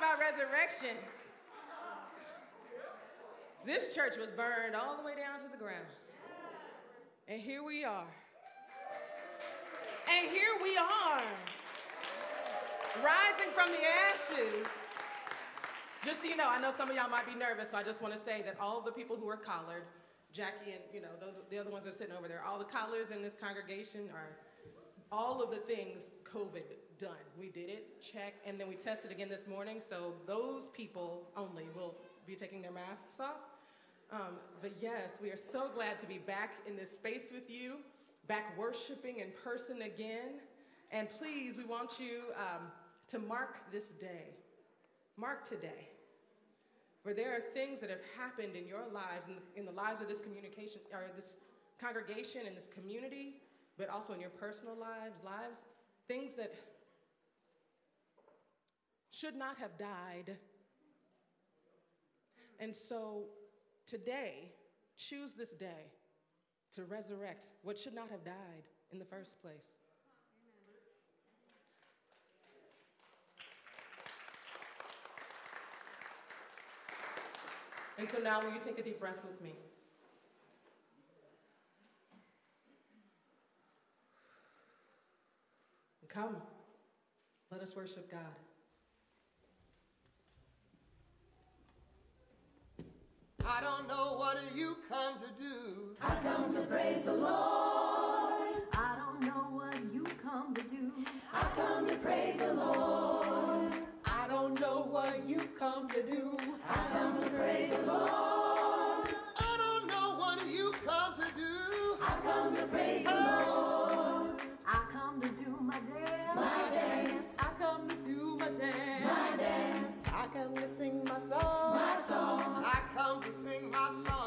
about resurrection. This church was burned all the way down to the ground. And here we are. And here we are, rising from the ashes. Just so you know, I know some of y'all might be nervous, so I just want to say that all of the people who are collared, Jackie and you know those the other ones that are sitting over there, all the collars in this congregation are all of the things COVID done. We did it, check, and then we tested again this morning. So those people only will be taking their masks off. Um, but yes, we are so glad to be back in this space with you, back worshiping in person again. And please, we want you um, to mark this day. Mark today. For there are things that have happened in your lives, in the, in the lives of this communication, or this congregation and this community, but also in your personal lives, lives, things that should not have died. And so today, choose this day to resurrect what should not have died in the first place. And so now, will you take a deep breath with me? Come, let us worship God. I don't know what you come to do. I come to praise the Lord. I don't know what you come to do. I come to praise the Lord. I don't know what you come to do. I come to praise the Lord. I don't know what you come to do. I come to praise the Lord. I come to do my dance. My dance. I come to do my dance. My dance. I come to sing my song. My song. My song.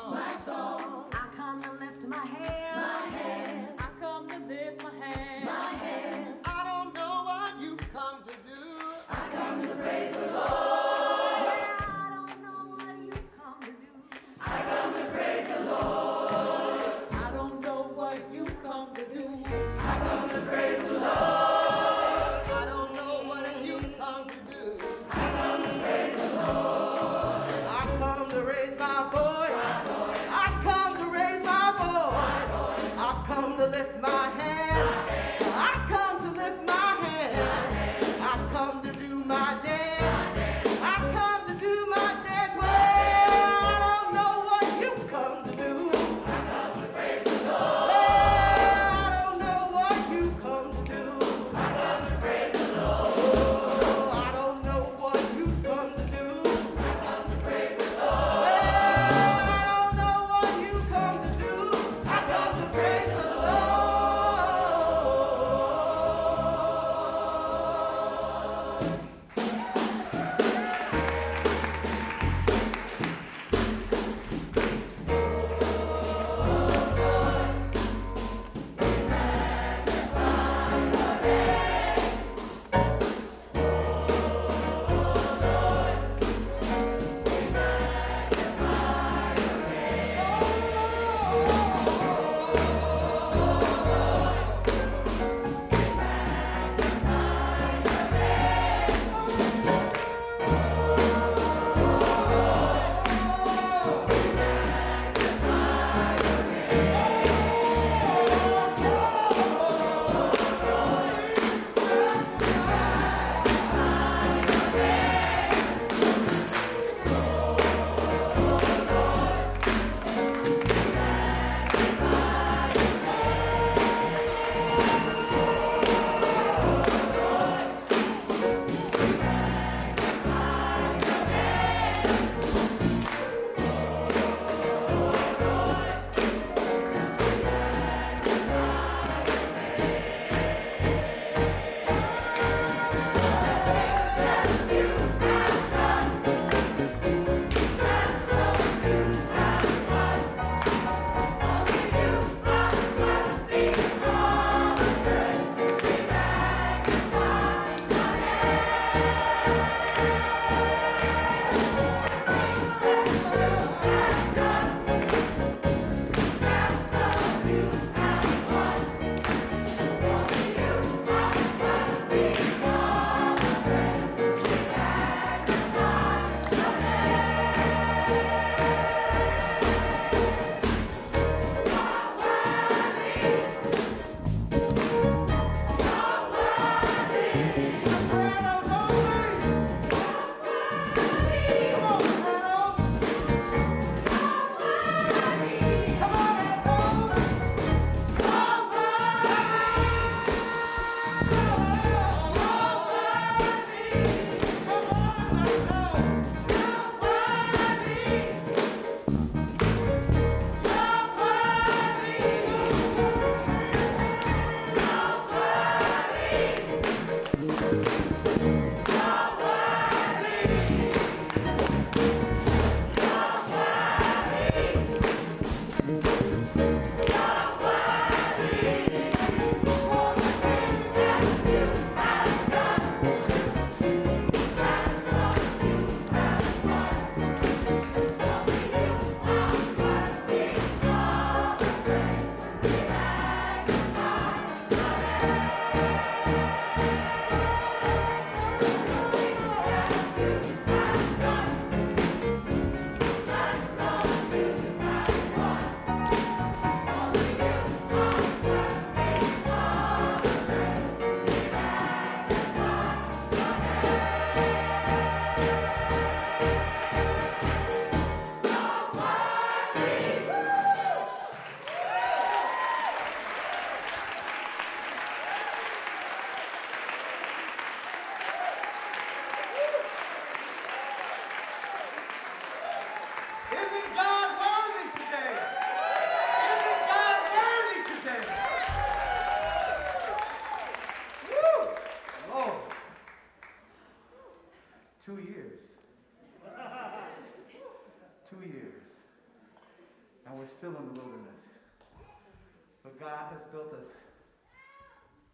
God has built us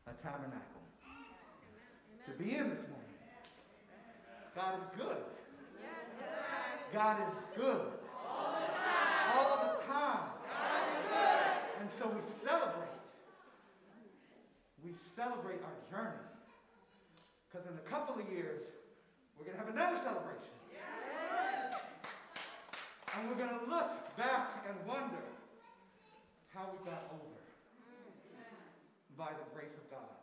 a tabernacle to be in this morning. God is good. God is good. All of the time. And so we celebrate. We celebrate our journey. Because in a couple of years, we're going to have another celebration. And we're going to look back and wonder how we got over by the grace of God.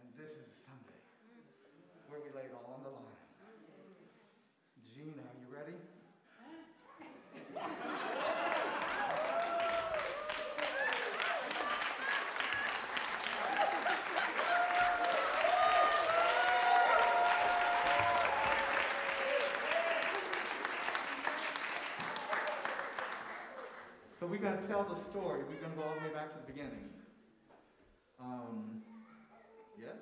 And this is the Sunday where we lay it all on the line. Gina, are you ready? So we're going to tell the story. We're going to go all the way back to the beginning. Um, yes?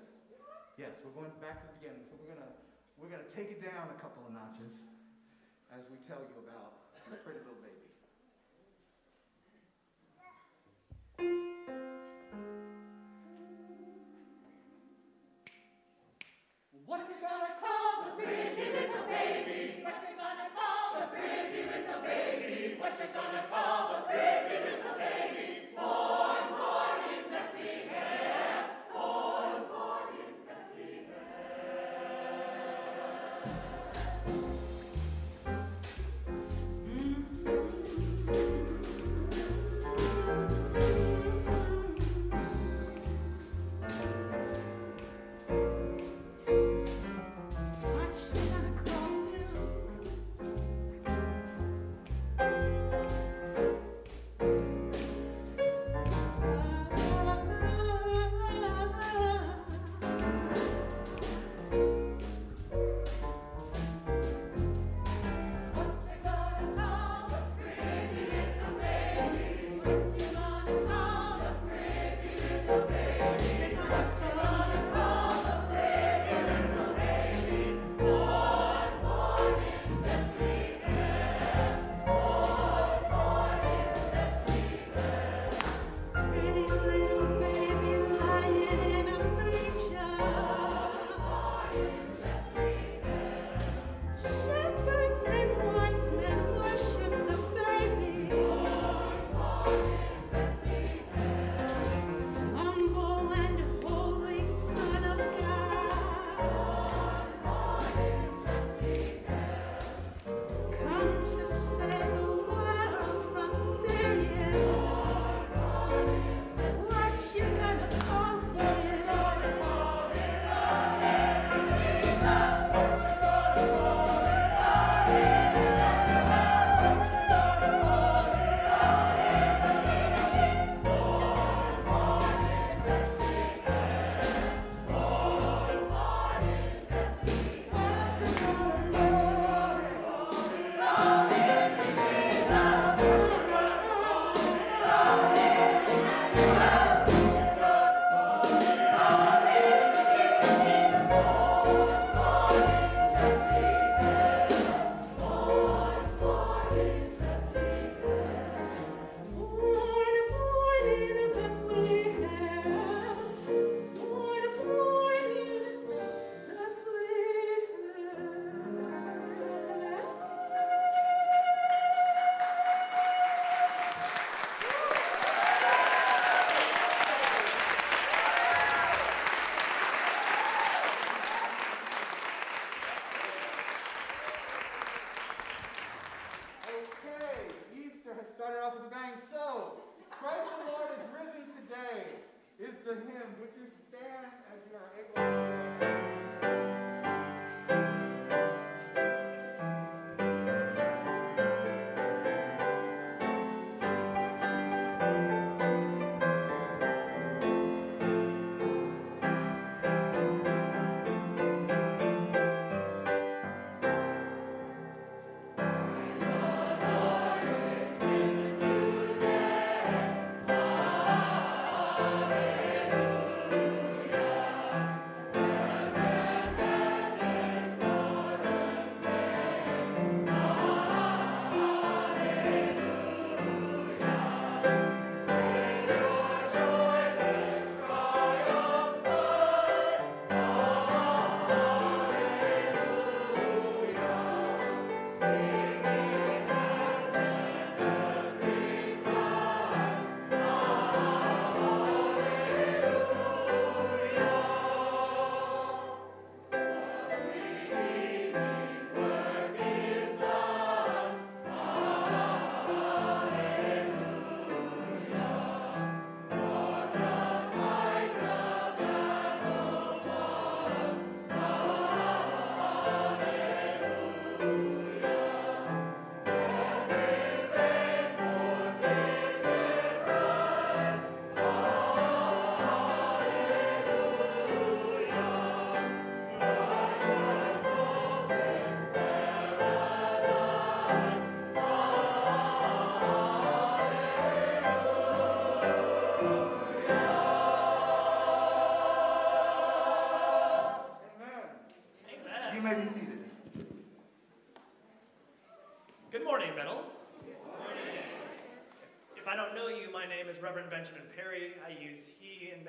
Yes, we're going back to the beginning. So we're going to we're going to take it down a couple of notches as we tell you about the pretty little baby.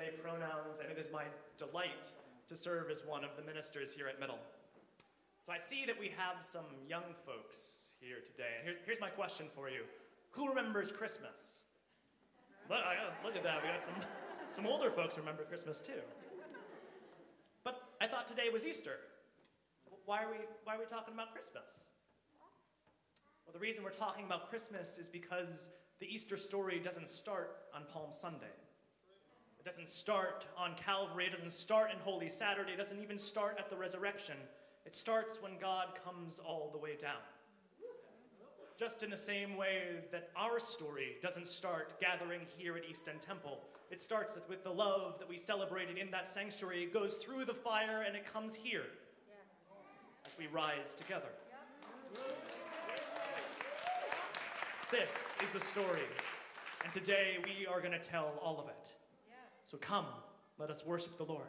They pronouns, and it is my delight to serve as one of the ministers here at Middle. So I see that we have some young folks here today. And here's, here's my question for you Who remembers Christmas? Look, I- uh, look at that. We got some, some older folks remember Christmas too. But I thought today was Easter. Why are we, why are we talking about Christmas? Well, the reason we're talking about Christmas is because the Easter story doesn't start on Palm Sunday. It doesn't start on Calvary. It doesn't start in Holy Saturday. It doesn't even start at the resurrection. It starts when God comes all the way down. Just in the same way that our story doesn't start gathering here at East End Temple. It starts with the love that we celebrated in that sanctuary. It goes through the fire and it comes here as we rise together. This is the story, and today we are going to tell all of it. So come, let us worship the Lord.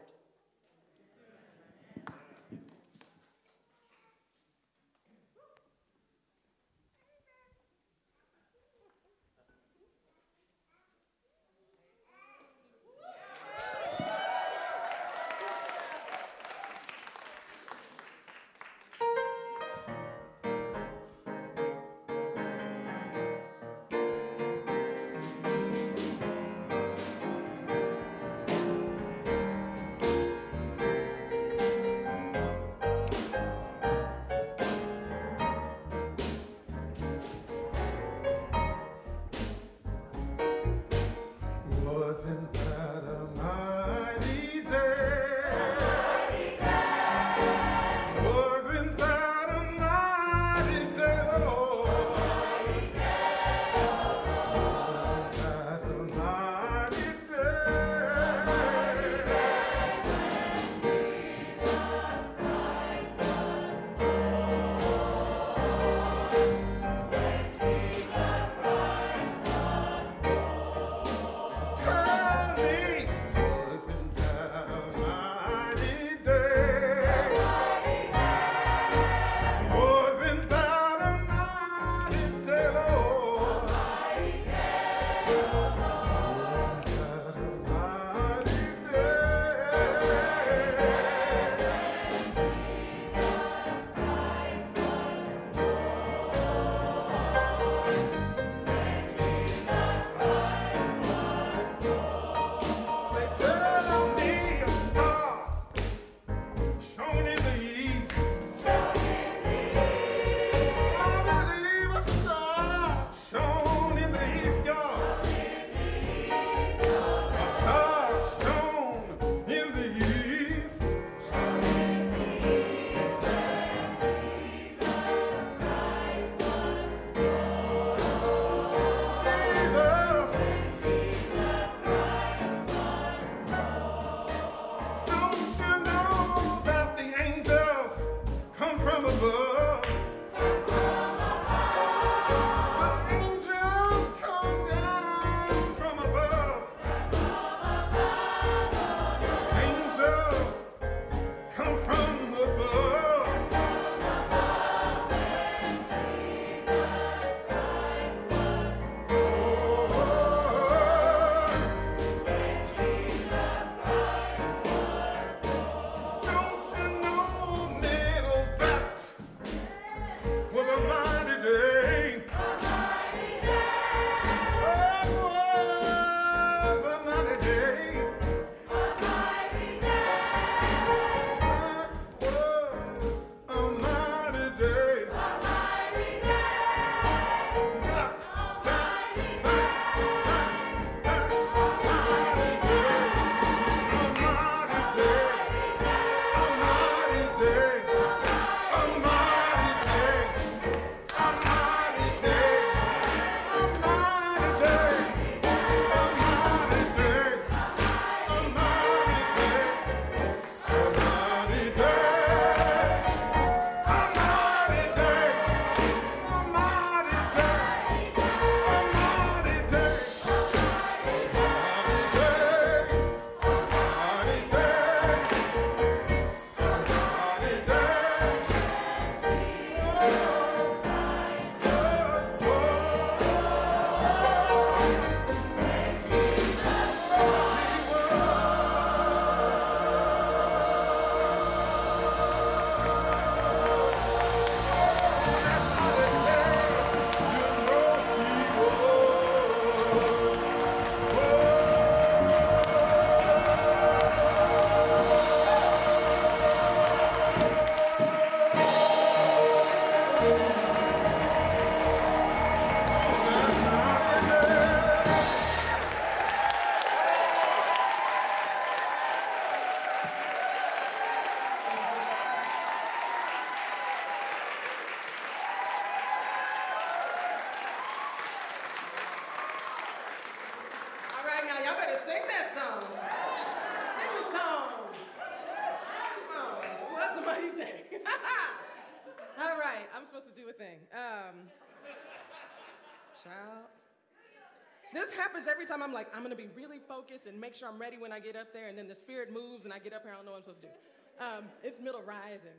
Every time I'm like, I'm gonna be really focused and make sure I'm ready when I get up there, and then the spirit moves and I get up here, I don't know what I'm supposed to do. Um, it's middle rising.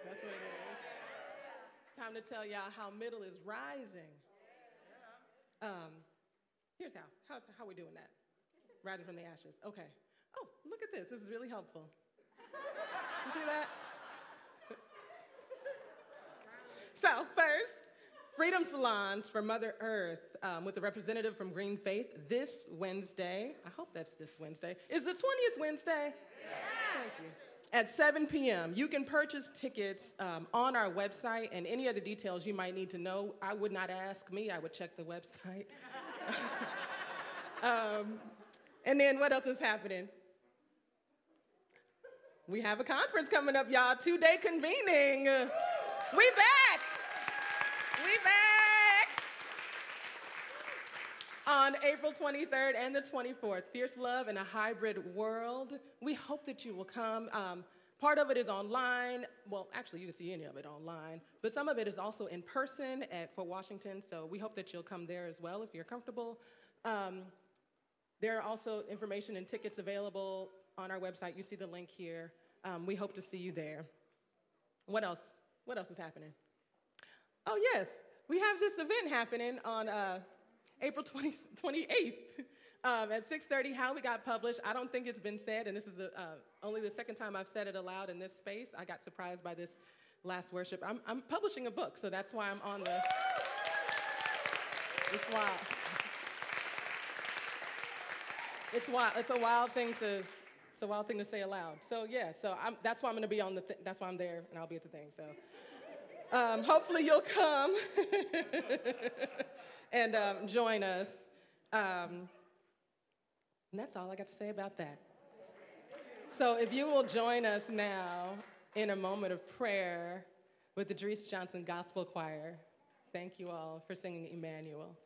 That's what it is. It's time to tell y'all how middle is rising. Um, here's how. How's, how we doing that? Rising from the ashes. Okay. Oh, look at this. This is really helpful. You see that? So, first, Freedom Salons for Mother Earth um, with a representative from Green Faith this Wednesday. I hope that's this Wednesday. Is the 20th Wednesday? Yes. Thank you. At 7 p.m. You can purchase tickets um, on our website and any other details you might need to know. I would not ask me, I would check the website. um, and then what else is happening? We have a conference coming up, y'all. Two day convening. We back. We back. On April 23rd and the 24th, Fierce Love in a Hybrid World. We hope that you will come. Um, part of it is online. Well, actually, you can see any of it online, but some of it is also in person at Fort Washington. So we hope that you'll come there as well if you're comfortable. Um, there are also information and tickets available on our website. You see the link here. Um, we hope to see you there. What else? What else is happening? Oh, yes, we have this event happening on uh, April 20, 28th um, at 6.30, How We Got Published. I don't think it's been said, and this is the, uh, only the second time I've said it aloud in this space. I got surprised by this last worship. I'm, I'm publishing a book, so that's why I'm on the, it's wild. It's wild. It's a wild thing to, it's a wild thing to say aloud. So yeah, so I'm, that's why I'm going to be on the. Th- that's why I'm there, and I'll be at the thing. So um, hopefully you'll come and um, join us. Um, and that's all I got to say about that. So if you will join us now in a moment of prayer with the Dries Johnson Gospel Choir. Thank you all for singing Emmanuel.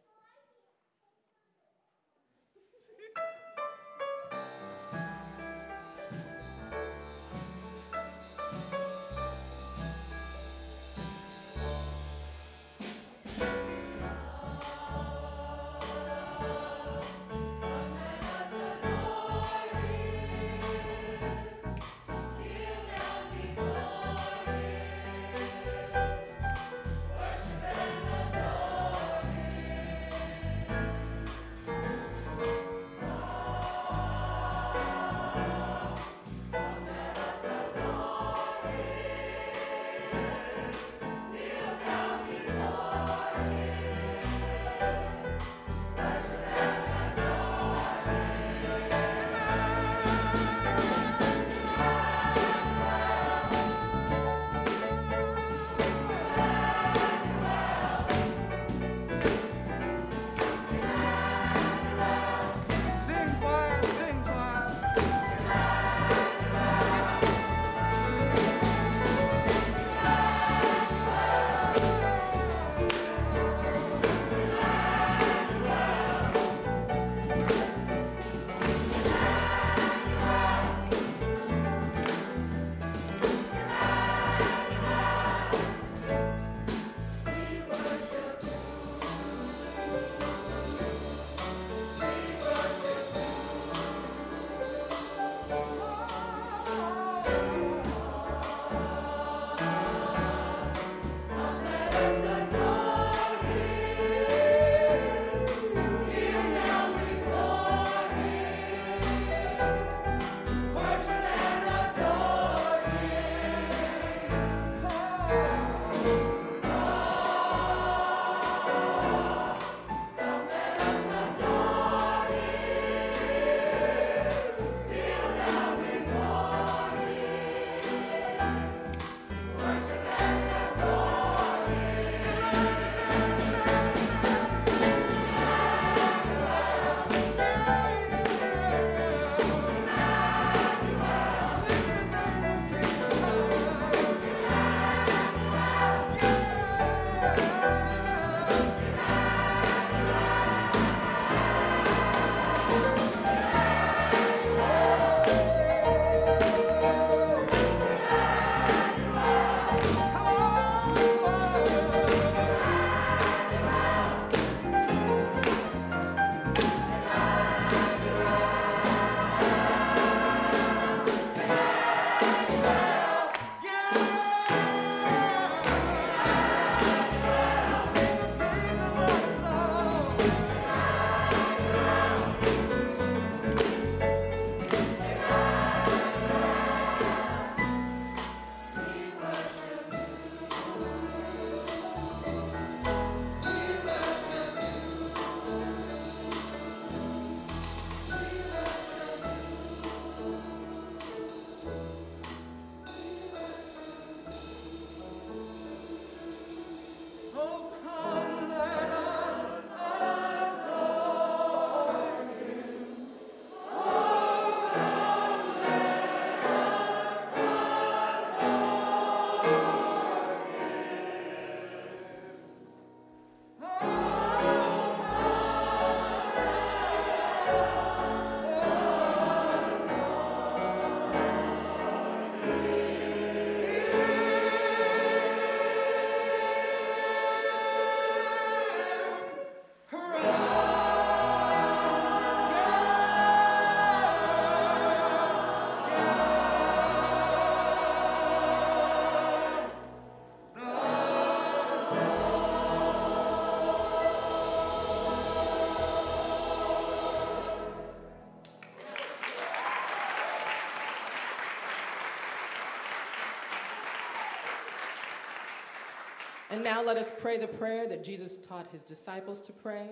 Now let us pray the prayer that Jesus taught his disciples to pray.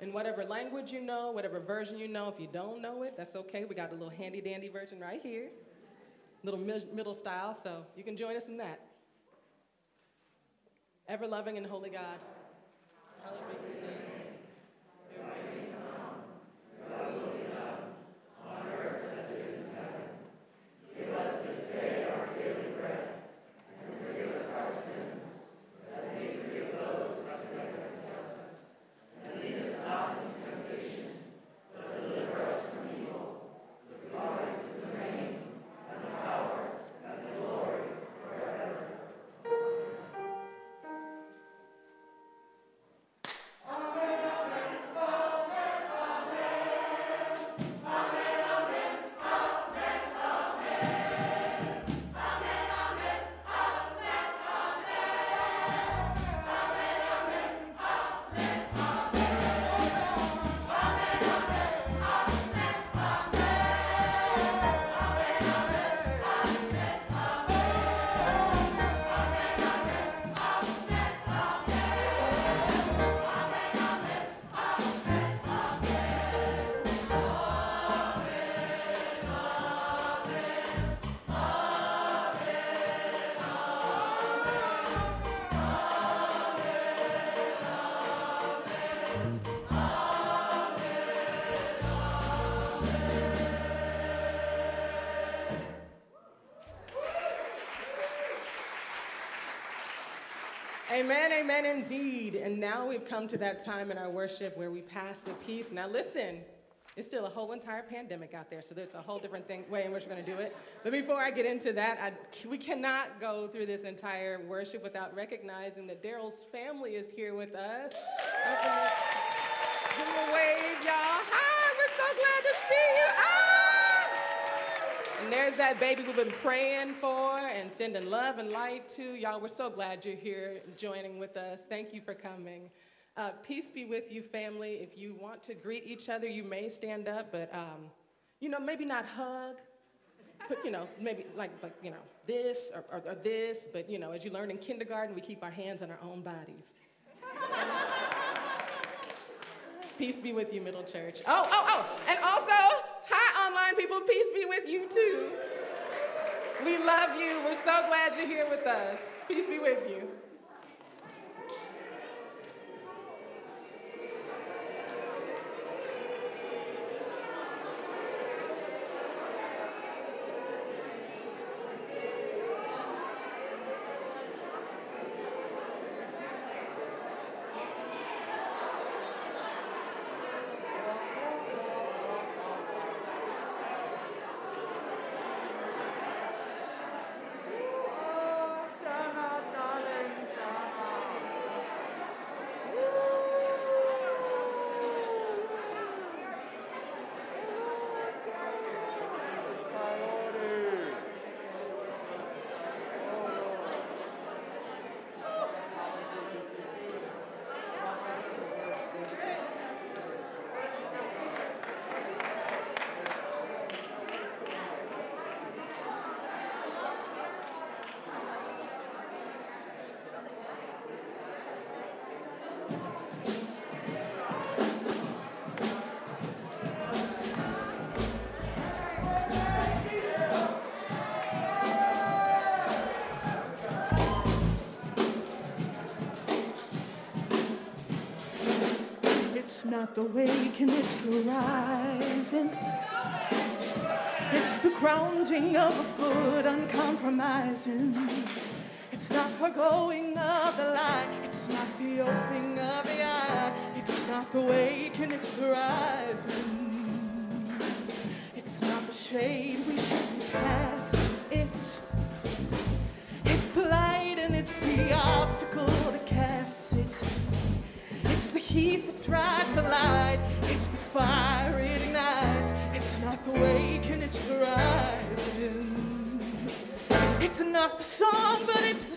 In whatever language you know, whatever version you know, if you don't know it, that's okay. We got a little handy dandy version right here, little mid- middle style, so you can join us in that. Ever loving and holy God, hallowed be your name. Amen, amen, indeed. And now we've come to that time in our worship where we pass the peace. Now, listen, it's still a whole entire pandemic out there, so there's a whole different thing, way in which we're going to do it. But before I get into that, I, we cannot go through this entire worship without recognizing that Daryl's family is here with us. Give a wave, y'all. Hi, we're so glad to see you. Ah! And there's that baby we've been praying for and sending love and light to. Y'all, we're so glad you're here joining with us. Thank you for coming. Uh, peace be with you, family. If you want to greet each other, you may stand up, but um, you know, maybe not hug. But you know, maybe like like you know this or, or, or this. But you know, as you learn in kindergarten, we keep our hands on our own bodies. Peace be with you, Middle Church. Oh, oh, oh, and also, online people, peace be with you too. We love you. We're so glad you're here with us. Peace be with you. Not the waking, it's the rising. It's the grounding of a foot uncompromising. It's not foregoing of the light. It's not the opening of the eye. It's not the waking, it's the rising. It's not the shade we should be heat that drives the light. It's the fire it ignites. It's not the waking, it's the rising. It's not the song, but it's the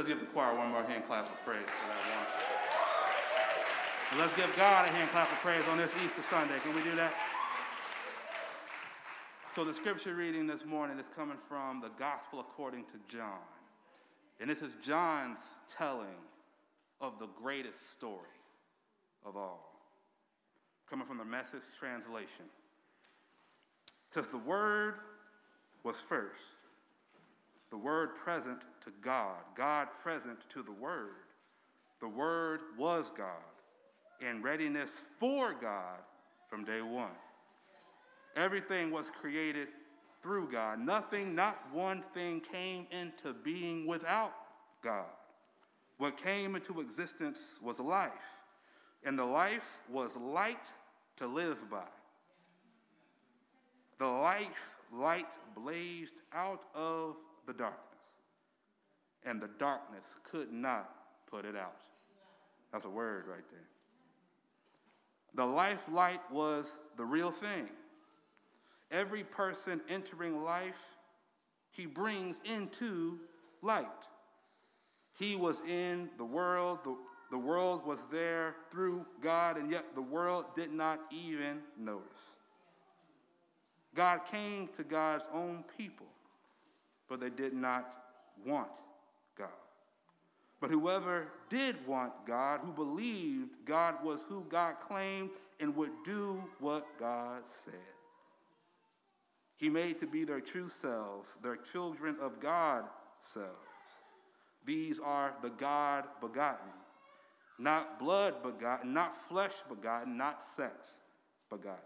Let's give the choir one more hand clap of praise for that one. And let's give God a hand clap of praise on this Easter Sunday. Can we do that? So the scripture reading this morning is coming from the Gospel according to John. And this is John's telling of the greatest story of all. Coming from the message translation. It says, The Word was first, the Word present to God, God present to the Word. The Word was God, in readiness for God from day one. Everything was created through God. Nothing, not one thing came into being without God. What came into existence was life, and the life was light to live by. The life light blazed out of the darkness, and the darkness could not put it out. That's a word right there. The life light was the real thing. Every person entering life, he brings into light. He was in the world, the, the world was there through God, and yet the world did not even notice. God came to God's own people, but they did not want God. But whoever did want God, who believed God was who God claimed and would do what God said, he made to be their true selves, their children of God selves. These are the God begotten, not blood begotten, not flesh begotten, not sex begotten.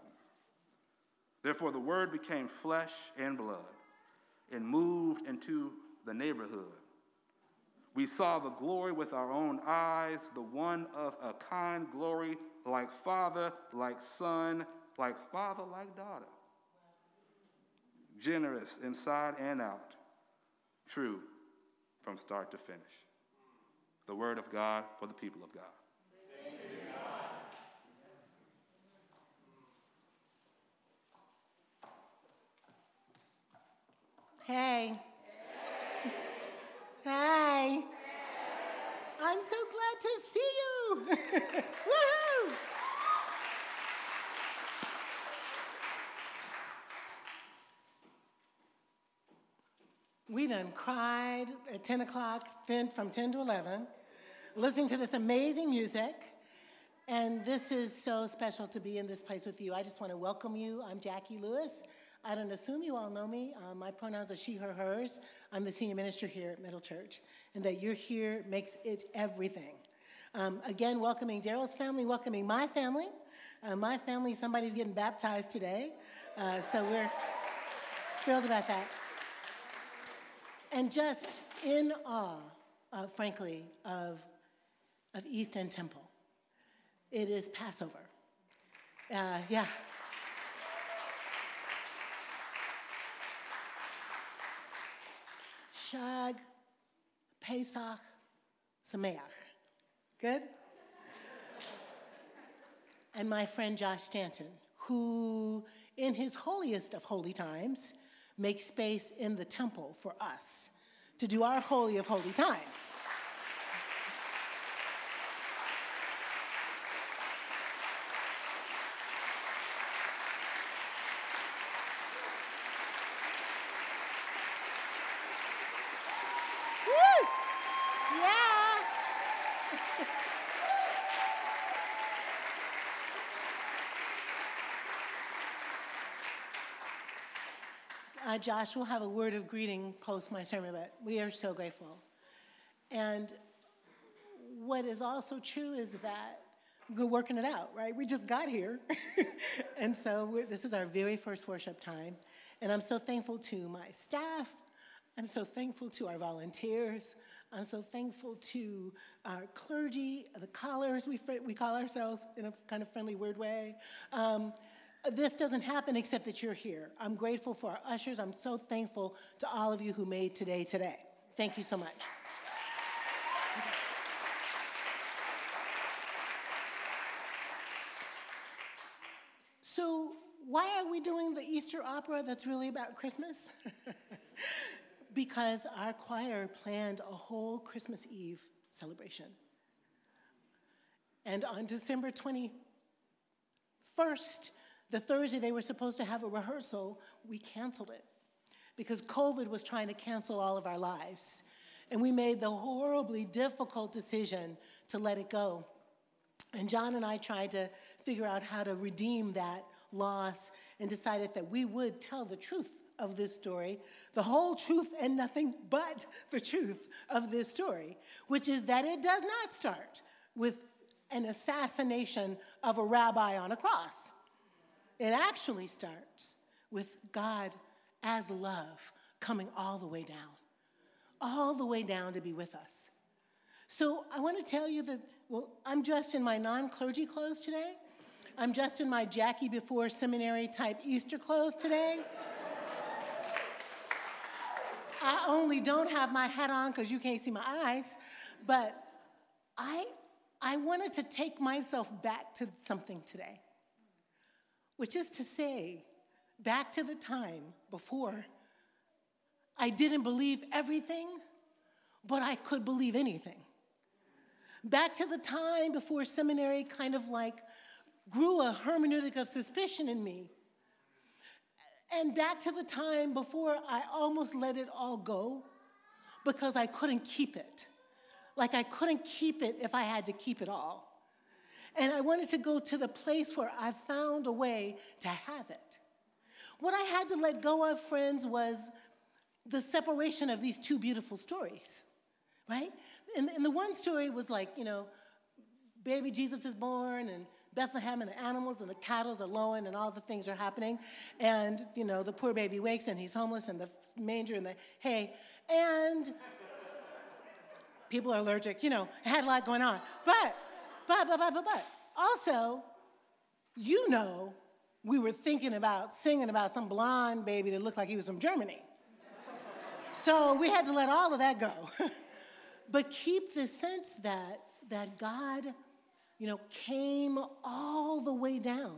Therefore, the Word became flesh and blood and moved into the neighborhood. We saw the glory with our own eyes, the one of a kind glory, like Father, like Son, like Father, like daughter. Generous inside and out, true from start to finish. The Word of God for the people of God. Hey. Hey. I'm so glad to see you. Woohoo! We done cried at 10 o'clock, then from 10 to 11, listening to this amazing music. And this is so special to be in this place with you. I just want to welcome you. I'm Jacqui Lewis. I don't assume you all know me. Uh, my pronouns are she, her, hers. I'm the senior minister here at Middle Church. And that you're here makes it everything. Um, again, welcoming Daryl's family, welcoming my family. Uh, my family, somebody's getting baptized today. Uh, so we're thrilled about that. And just in awe, uh, frankly, of, of East End Temple. It is Passover. Uh, yeah. Pesach, Sameach. Good? and my friend Josh Stanton, who, in his holiest of holy times, makes space in the temple for us to do our holy of holy times. Woo! Yeah. Uh, Josh will have a word of greeting post my sermon, but we are so grateful. And what is also true is that we're working it out, right? We just got here. and so this is our very first worship time. And I'm so thankful to my staff. I'm so thankful to our volunteers. I'm so thankful to our clergy, the callers, we, we call ourselves in a kind of friendly, weird way. Um, this doesn't happen except that you're here. I'm grateful for our ushers. I'm so thankful to all of you who made today today. Thank you so much. So, why are we doing the Easter opera that's really about Christmas? because our choir planned a whole Christmas Eve celebration. And on December 21st, the Thursday they were supposed to have a rehearsal, we canceled it because COVID was trying to cancel all of our lives. And we made the horribly difficult decision to let it go. And John and I tried to figure out how to redeem that loss and decided that we would tell the truth of this story, the whole truth and nothing but the truth of this story, which is that it does not start with an assassination of a rabbi on a cross. It actually starts with God as love coming all the way down, all the way down to be with us. So I want to tell you that, well, I'm dressed in my non clergy clothes today. I'm dressed in my Jacqui before seminary type Easter clothes today. I only don't have my hat on because you can't see my eyes, but I, I wanted to take myself back to something today, which is to say, back to the time before I didn't believe everything, but I could believe anything. Back to the time before seminary kind of like grew a hermeneutic of suspicion in me. And back to the time before I almost let it all go because I couldn't keep it. Like I couldn't keep it if I had to keep it all. And I wanted to go to the place where I found a way to have it. What I had to let go of, friends, was the separation of these two beautiful stories, right? And, and the one story was like, you know, baby Jesus is born and Bethlehem and the animals and the cattle are lowing and all the things are happening. And, you know, the poor baby wakes and he's homeless and the manger and the hay. And people are allergic, you know, it had a lot going on. But, but, but, but, but, but, also, you know, we were thinking about singing about some blonde baby that looked like he was from Germany. so we had to let all of that go. but keep the sense that, that God you know, came all the way down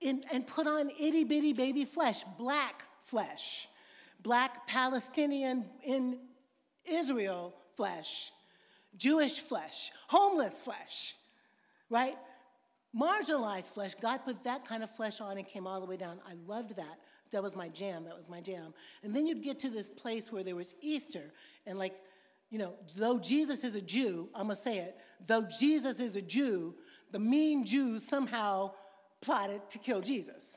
in, and put on itty bitty baby flesh, black flesh, black Palestinian in Israel flesh, Jewish flesh, homeless flesh, right? Marginalized flesh. God put that kind of flesh on and came all the way down. I loved that. That was my jam. That was my jam. And then you'd get to this place where there was Easter and like you know, though Jesus is a Jew, I'm gonna say it, though Jesus is a Jew, the mean Jews somehow plotted to kill Jesus.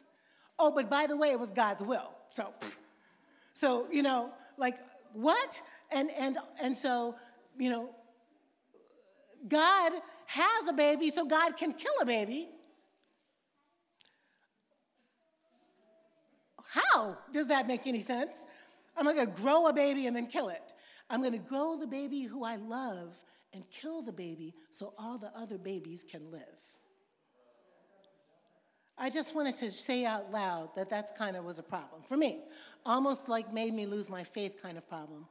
Oh, but by the way, it was God's will. So, so you know, like what? And and and so, you know, God has a baby, so God can kill a baby. How does that make any sense? I'm not gonna grow a baby and then kill it. I'm to grow the baby who I love and kill the baby so all the other babies can live. I just wanted to say out loud that that's kind of was a problem for me, almost like made me lose my faith kind of problem.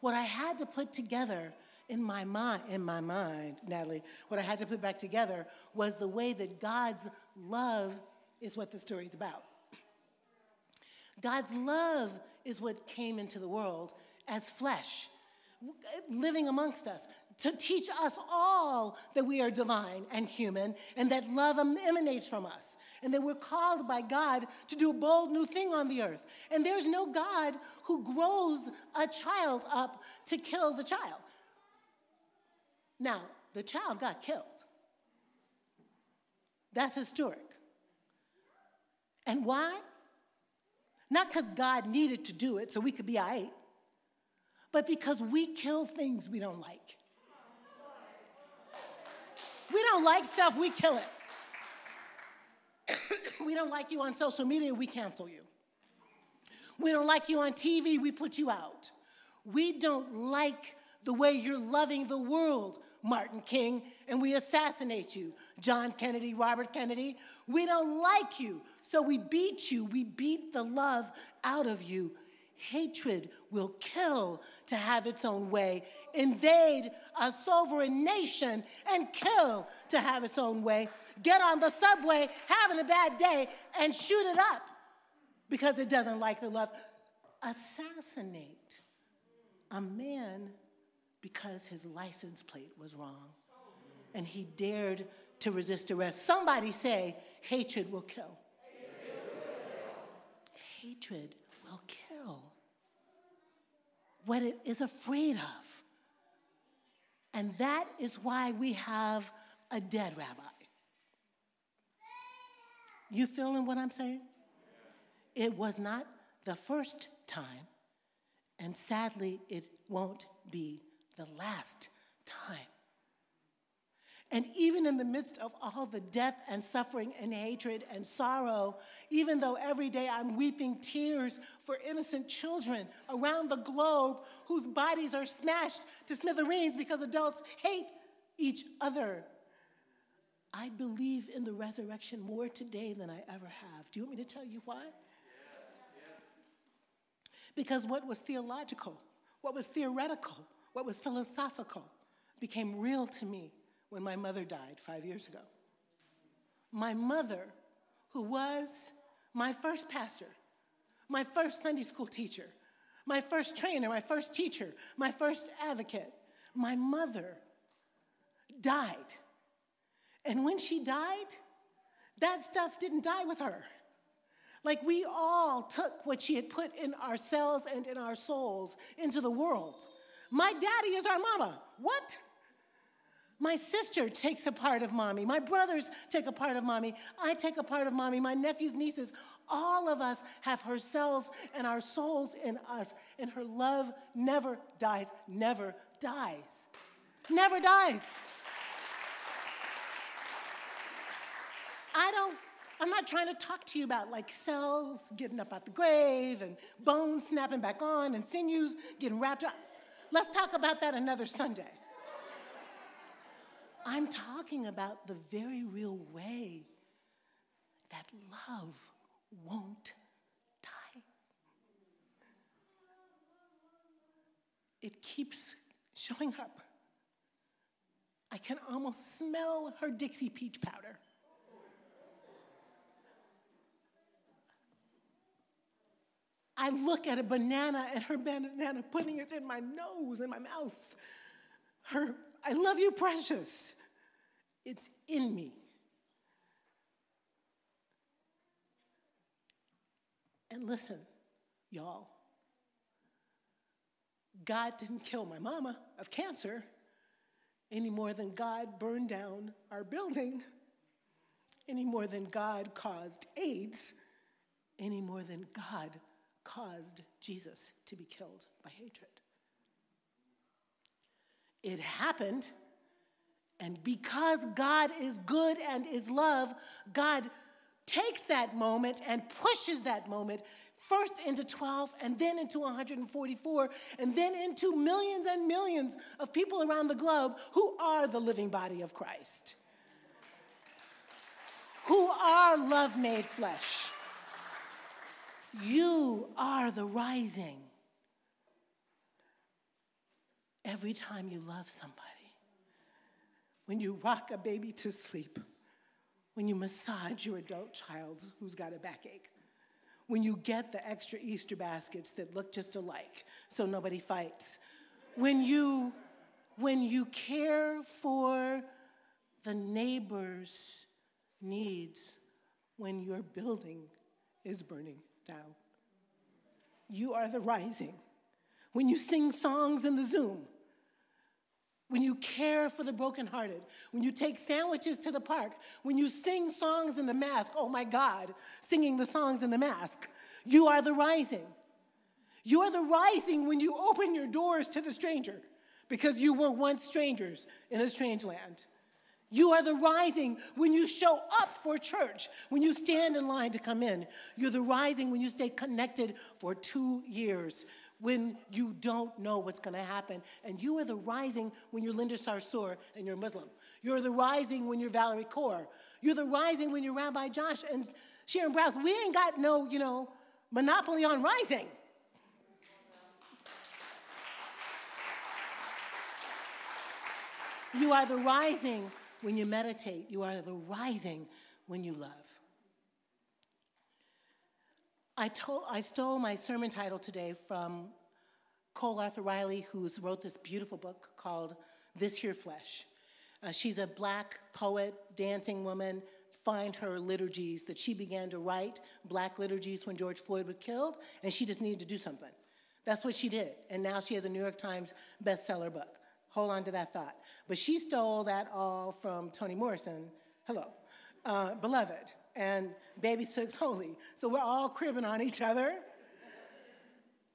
What I had to put together in my mind, in my mind, Natalie, what I had to put back together was the way that God's love is what the story is about. God's love is what came into the world as flesh living amongst us to teach us all that we are divine and human and that love emanates from us and that we're called by God to do a bold new thing on the earth. And there's no God who grows a child up to kill the child. Now, the child got killed. That's historic. And why? Not because God needed to do it so we could be all right but because we kill things we don't like. We don't like stuff, we kill it. we don't like you on social media, we cancel you. We don't like you on TV, we put you out. We don't like the way you're loving the world, Martin King, and we assassinate you, John Kennedy, Robert Kennedy. We don't like you, so we beat you. We beat the love out of you Hatred will kill to have its own way, invade a sovereign nation and kill to have its own way, get on the subway having a bad day and shoot it up because it doesn't like the love. Assassinate a man because his license plate was wrong and he dared to resist arrest. Somebody say, hatred will kill. Hatred will kill what it is afraid of. And that is why we have a dead rabbi. You feeling what I'm saying? It was not the first time, and sadly, it won't be the last time. And even in the midst of all the death and suffering and hatred and sorrow, even though every day I'm weeping tears for innocent children around the globe whose bodies are smashed to smithereens because adults hate each other, I believe in the resurrection more today than I ever have. Do you want me to tell you why? Because what was theological, what was theoretical, what was philosophical became real to me when my mother died five years ago. My mother, who was my first pastor, my first Sunday school teacher, my first trainer, my first teacher, my first advocate, my mother died. And when she died, that stuff didn't die with her. Like we all took what she had put in ourselves and in our souls into the world. My daddy is our mama. What? My sister takes a part of mommy. My brothers take a part of mommy. I take a part of mommy. My nephews, nieces, all of us have her cells and our souls in us. And her love never dies, never dies. Never dies. I don't, I'm not trying to talk to you about like cells getting up out the grave and bones snapping back on and sinews getting wrapped up. Let's talk about that another Sunday. I'm talking about the very real way that love won't die. It keeps showing up. I can almost smell her Dixie peach powder. I look at a banana and her banana putting it in my nose and my mouth. Her, I love you, precious. It's in me. And listen, y'all, God didn't kill my mama of cancer any more than God burned down our building, any more than God caused AIDS, any more than God caused Jesus to be killed by hatred. It happened, and because God is good and is love, God takes that moment and pushes that moment first into 12 and then into 144 and then into millions and millions of people around the globe who are the living body of Christ, who are love made flesh. You are the rising. Every time you love somebody, when you rock a baby to sleep, when you massage your adult child who's got a backache, when you get the extra Easter baskets that look just alike so nobody fights, when you when you care for the neighbor's needs when your building is burning down. You are the rising. When you sing songs in the Zoom, when you care for the brokenhearted, when you take sandwiches to the park, when you sing songs in the mask, oh my God, singing the songs in the mask, you are the rising. You are the rising when you open your doors to the stranger because you were once strangers in a strange land. You are the rising when you show up for church, when you stand in line to come in. You're the rising when you stay connected for two years, when you don't know what's going to happen. And you are the rising when you're Linda Sarsour and you're Muslim. You're the rising when you're Valerie Kaur. You're the rising when you're Rabbi Josh and Sharon Brous. We ain't got no, you know, monopoly on rising. You are the rising when you meditate. You are the rising when you love. I, told, I stole my sermon title today from Cole Arthur Riley, who's wrote this beautiful book called This Here Flesh. Uh, she's a black poet, dancing woman. Find her liturgies that she began to write, black liturgies when George Floyd was killed, and she just needed to do something. That's what she did. And now she has a New York Times bestseller book. Hold on to that thought. But she stole that all from Toni Morrison, hello, uh, Beloved, and Baby Suggs Holy. So we're all cribbing on each other.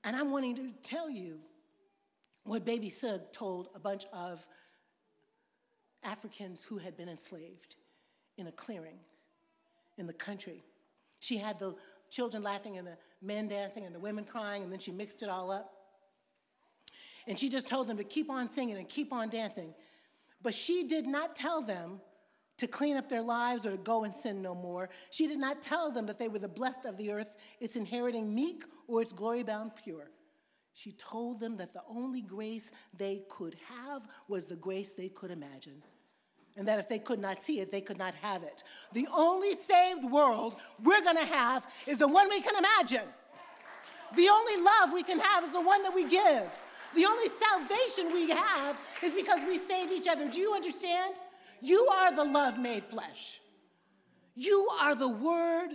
And I'm wanting to tell you what Baby Suggs told a bunch of Africans who had been enslaved in a clearing in the country. She had the children laughing and the men dancing and the women crying, and then she mixed it all up. And she just told them to keep on singing and keep on dancing. But she did not tell them to clean up their lives or to go and sin no more. She did not tell them that they were the blessed of the earth, its inheriting meek or its glory bound pure. She told them that the only grace they could have was the grace they could imagine. And that if they could not see it, they could not have it. The only saved world we're gonna have is the one we can imagine. The only love we can have is the one that we give. The only salvation we have is because we save each other. Do you understand? You are the love made flesh. You are the word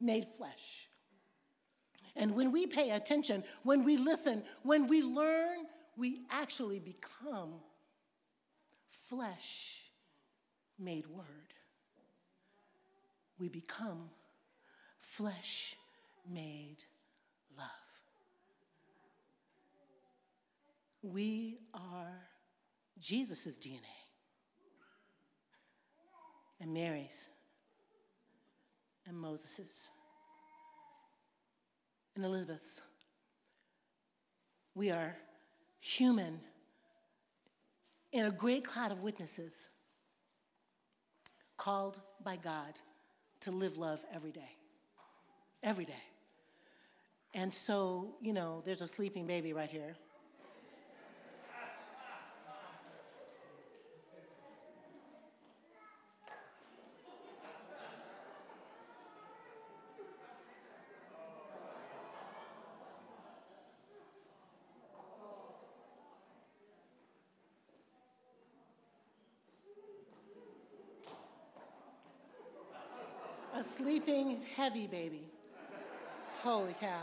made flesh. And when we pay attention, when we listen, when we learn, we actually become flesh made word. We become flesh made love. We are Jesus' DNA and Mary's and Moses's and Elizabeth's. We are human in a great cloud of witnesses called by God to live love every day. Every day. And so, you know, there's a sleeping baby right here. A sleeping heavy baby. Holy cow.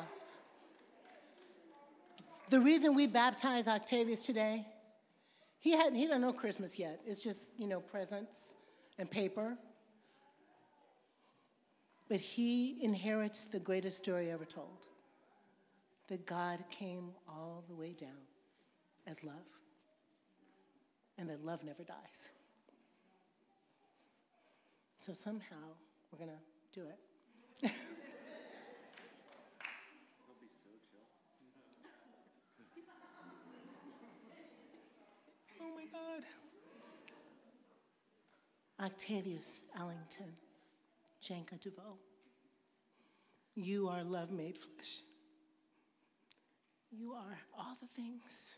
The reason we baptize Octavius today, he hadn't he doesn't know Christmas yet. It's just, you know, presents and paper. But he inherits the greatest story ever told. That God came all the way down as love. And that love never dies. So somehow we're going to do it. oh my God. Octavius Allington, Janka DeVoe, you are love made flesh. You are all the things,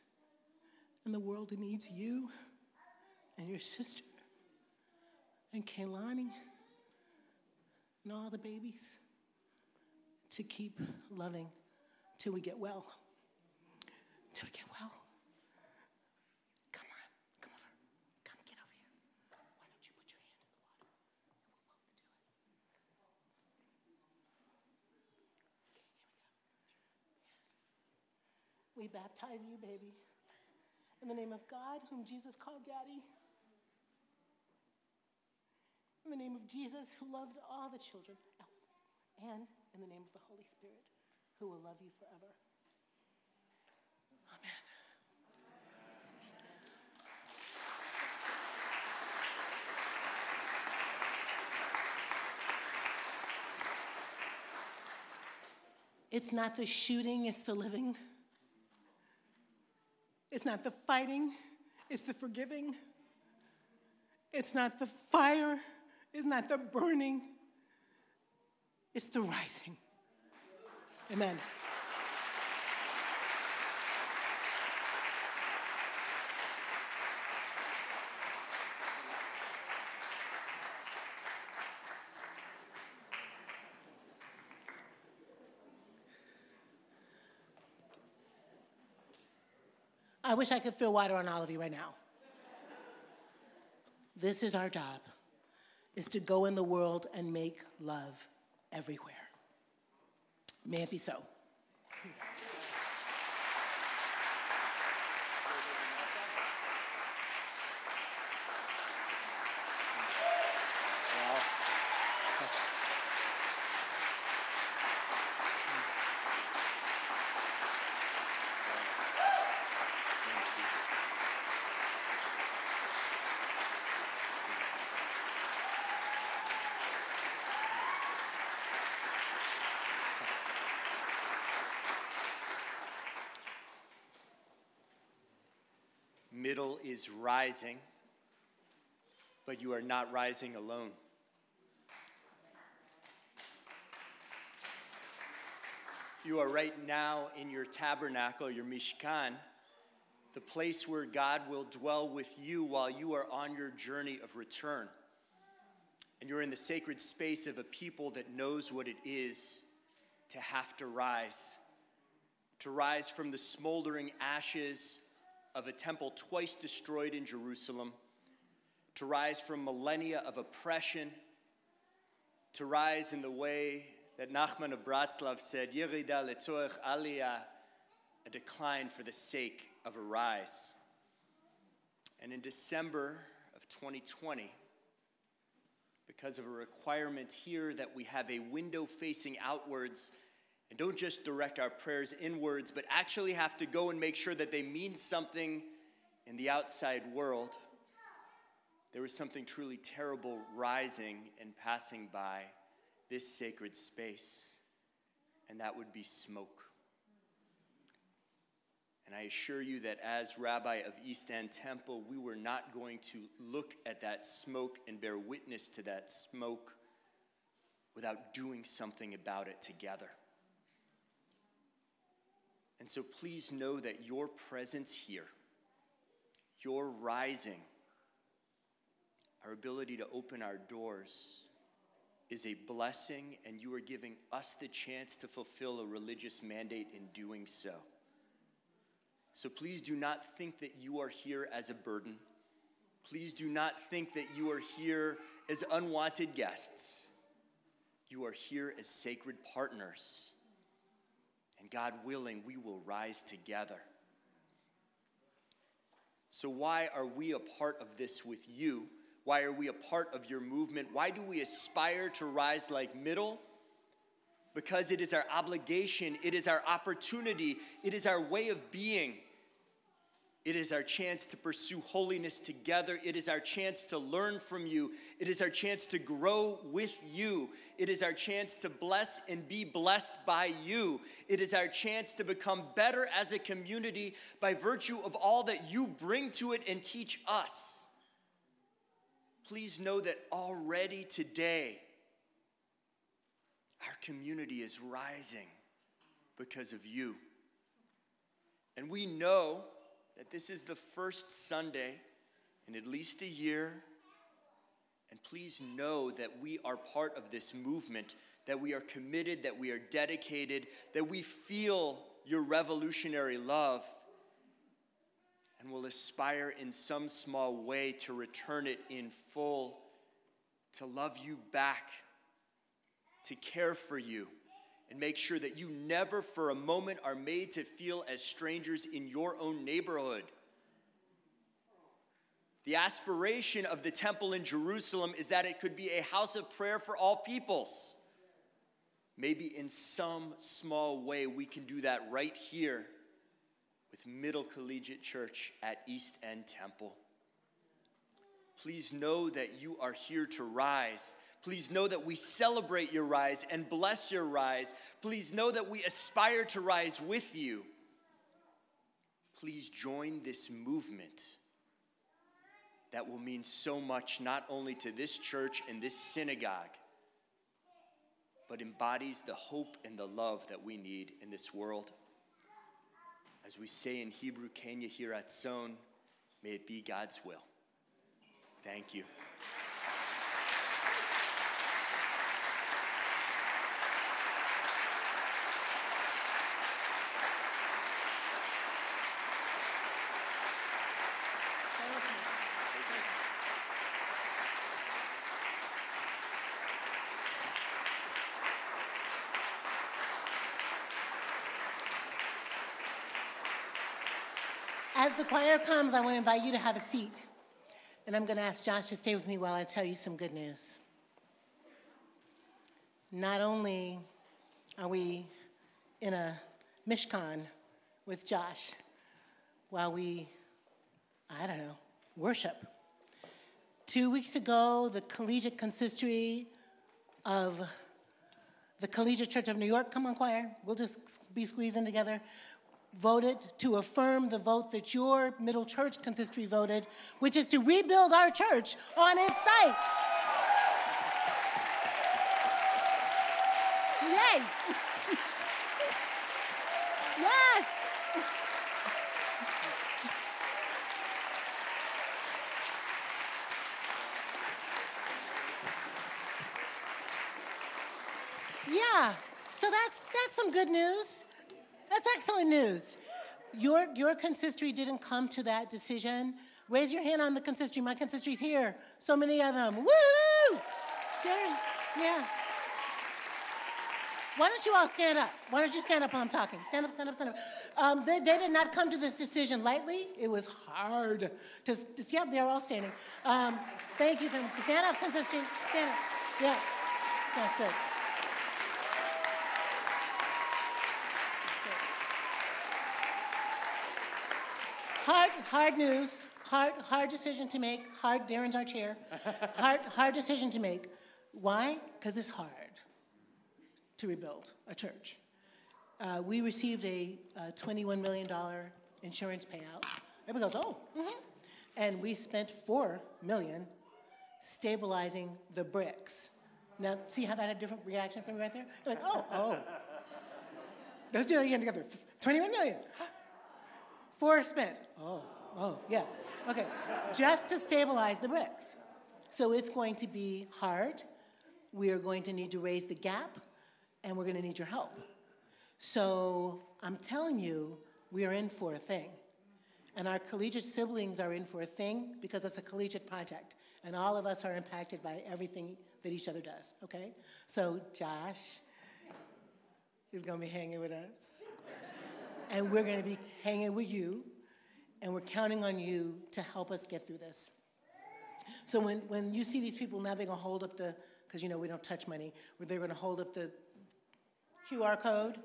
and the world needs you and your sister and Kaylani and all the babies to keep loving till we get well. Till we get well. Come on, come over. Come get over here. Why don't you put your hand in the water? We'll both do it. Okay, here we go. We baptize you, baby. In the name of God, whom Jesus called Daddy. In the name of Jesus, who loved all the children. And in the name of the Holy Spirit, who will love you forever. Amen. It's not the shooting, it's the living. It's not the fighting, it's the forgiving. It's not the fire, it's not the burning, it's the rising. Amen. I wish I could feel water on all of you right now. This is our job, is to go in the world and make love everywhere. May it be so. Middle is rising, but you are not rising alone. You are right now in your tabernacle, your Mishkan, the place where God will dwell with you while you are on your journey of return. And you're in the sacred space of a people that knows what it is to have to rise, to rise from the smoldering ashes of a temple twice destroyed in Jerusalem, to rise from millennia of oppression, to rise in the way that Nachman of Bratslav said, Yerida letzorech aliyah, a decline for the sake of a rise. And in December of 2020, because of a requirement here that we have a window facing outwards and don't just direct our prayers inwards, but actually have to go and make sure that they mean something in the outside world. There was something truly terrible rising and passing by this sacred space, and that would be smoke. And I assure you that as rabbi of East End Temple, we were not going to look at that smoke and bear witness to that smoke without doing something about it together. And so please know that your presence here, your rising, our ability to open our doors is a blessing, and you are giving us the chance to fulfill a religious mandate in doing so. So please do not think that you are here as a burden. Please do not think that you are here as unwanted guests. You are here as sacred partners. And God willing, we will rise together. So, why are we a part of this with you? Why are we a part of your movement? Why do we aspire to rise like middle? Because it is our obligation, it is our opportunity, it is our way of being. It is our chance to pursue holiness together. It is our chance to learn from you. It is our chance to grow with you. It is our chance to bless and be blessed by you. It is our chance to become better as a community by virtue of all that you bring to it and teach us. Please know that already today, our community is rising because of you. And we know that this is the first Sunday in at least a year. And please know that we are part of this movement, that we are committed, that we are dedicated, that we feel your revolutionary love, and will aspire in some small way to return it in full, to love you back, to care for you and make sure that you never for a moment are made to feel as strangers in your own neighborhood. The aspiration of the temple in Jerusalem is that it could be a house of prayer for all peoples. Maybe in some small way we can do that right here with Middle Collegiate Church at East End Temple. Please know that you are here to rise. Please know that we celebrate your rise and bless your rise. Please know that we aspire to rise with you. Please join this movement that will mean so much not only to this church and this synagogue, but embodies the hope and the love that we need in this world. As we say in Hebrew, Ken yehi ratzon, may it be God's will. Thank you. As the choir comes, I want to invite you to have a seat. And I'm going to ask Josh to stay with me while I tell you some good news. Not only are we in a Mishkan with Josh while we, I don't know, worship. Two weeks ago, the Collegiate Consistory of the Collegiate Church of New York, come on, choir, we'll just be squeezing together, voted to affirm the vote that your Middle Church Consistory voted, which is to rebuild our church on its site. Yay! yes! Yeah, so that's, that's some good news. That's excellent news. Your, your consistory didn't come to that decision. Raise your hand on the consistory. My consistory's here. So many of them. Woo! Yeah. Why don't you all stand up? Why don't you stand up while I'm talking? Stand up, stand up, stand up. Um, they, they did not come to this decision lightly. It was hard to, to yeah, they're all standing. Um. Thank you. Stand up, consistory. Stand up. Yeah, that's good. Hard, hard news, hard, hard decision to make. Hard, Darren's our chair. Hard, hard decision to make. Why? Because it's hard to rebuild a church. Uh, we received a, uh $21 million insurance payout. Everybody goes, oh, mhm. And we spent 4 million stabilizing the bricks. Now, see how that had a different reaction from you right there? You're like, oh, oh. Let's do that again together. 21 million. Four spent. Oh, oh, yeah. Okay, just to stabilize the bricks. So it's going to be hard. We are going to need to raise the gap, and we're going to need your help. So I'm telling you, we are in for a thing. And our collegiate siblings are in for a thing because it's a collegiate project. And all of us are impacted by everything that each other does, okay? So Josh is gonna be hanging with us. And we're gonna be hanging with you. And we're counting on you to help us get through this. So when, when you see these people now, they're gonna hold up the, because you know we don't touch money, where they're gonna hold up the QR code.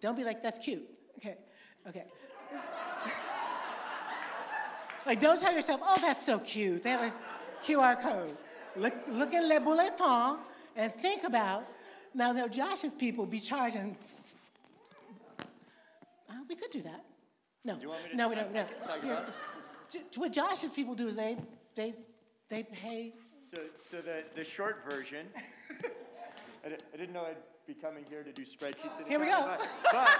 Don't be like, that's cute. Okay, okay. like, don't tell yourself, oh, that's so cute. They have a QR code. Look, look in Le Bulletin and think about, now, now Josh's people be charging. We could do that. No, You want me to no, we don't. No. Talk See, about it? J- What Josh's people do is they, they, they pay. So, so the, the short version, I, I didn't know I'd be coming here to do spreadsheets. Here we go. But, but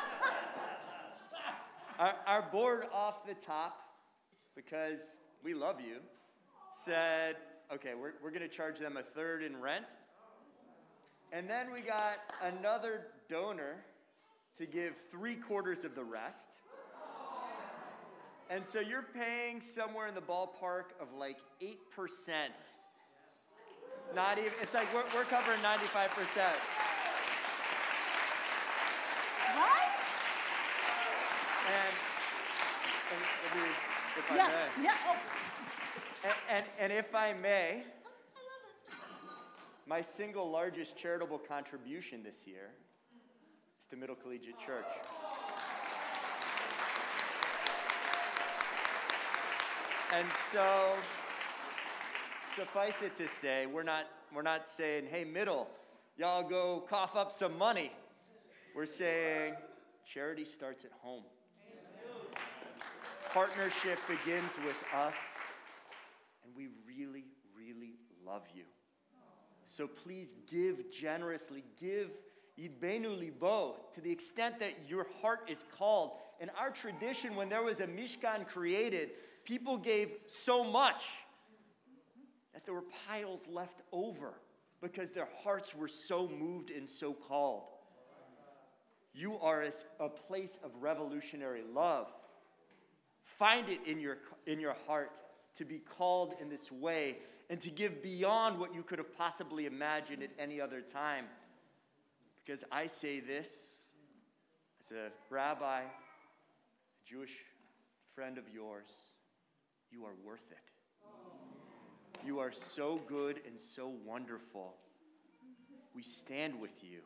our, our board off the top, because we love you, said, okay, we're, we're going to charge them a third in rent. And then we got another donor to give three quarters of the rest. And so you're paying somewhere in the ballpark of like 8%. Not even, it's like we're, we're covering 95%. Right? And, and if, you- if I Yeah, may, yeah. Oh. and, and, and if I may, my single largest charitable contribution this year to Middle Collegiate Church. And so, suffice it to say, we're not, we're not saying, hey, Middle, y'all go cough up some money. We're saying charity starts at home. Partnership begins with us, and we really, really love you. So please give generously, give idbenu libo to the extent that your heart is called. In our tradition, when there was a Mishkan created, people gave so much that there were piles left over because their hearts were so moved and so called. You are a, a place of revolutionary love. Find it in your, in your heart to be called in this way and to give beyond what you could have possibly imagined at any other time. Because I say this as a rabbi, a Jewish friend of yours, you are worth it. You are so good and so wonderful. We stand with you,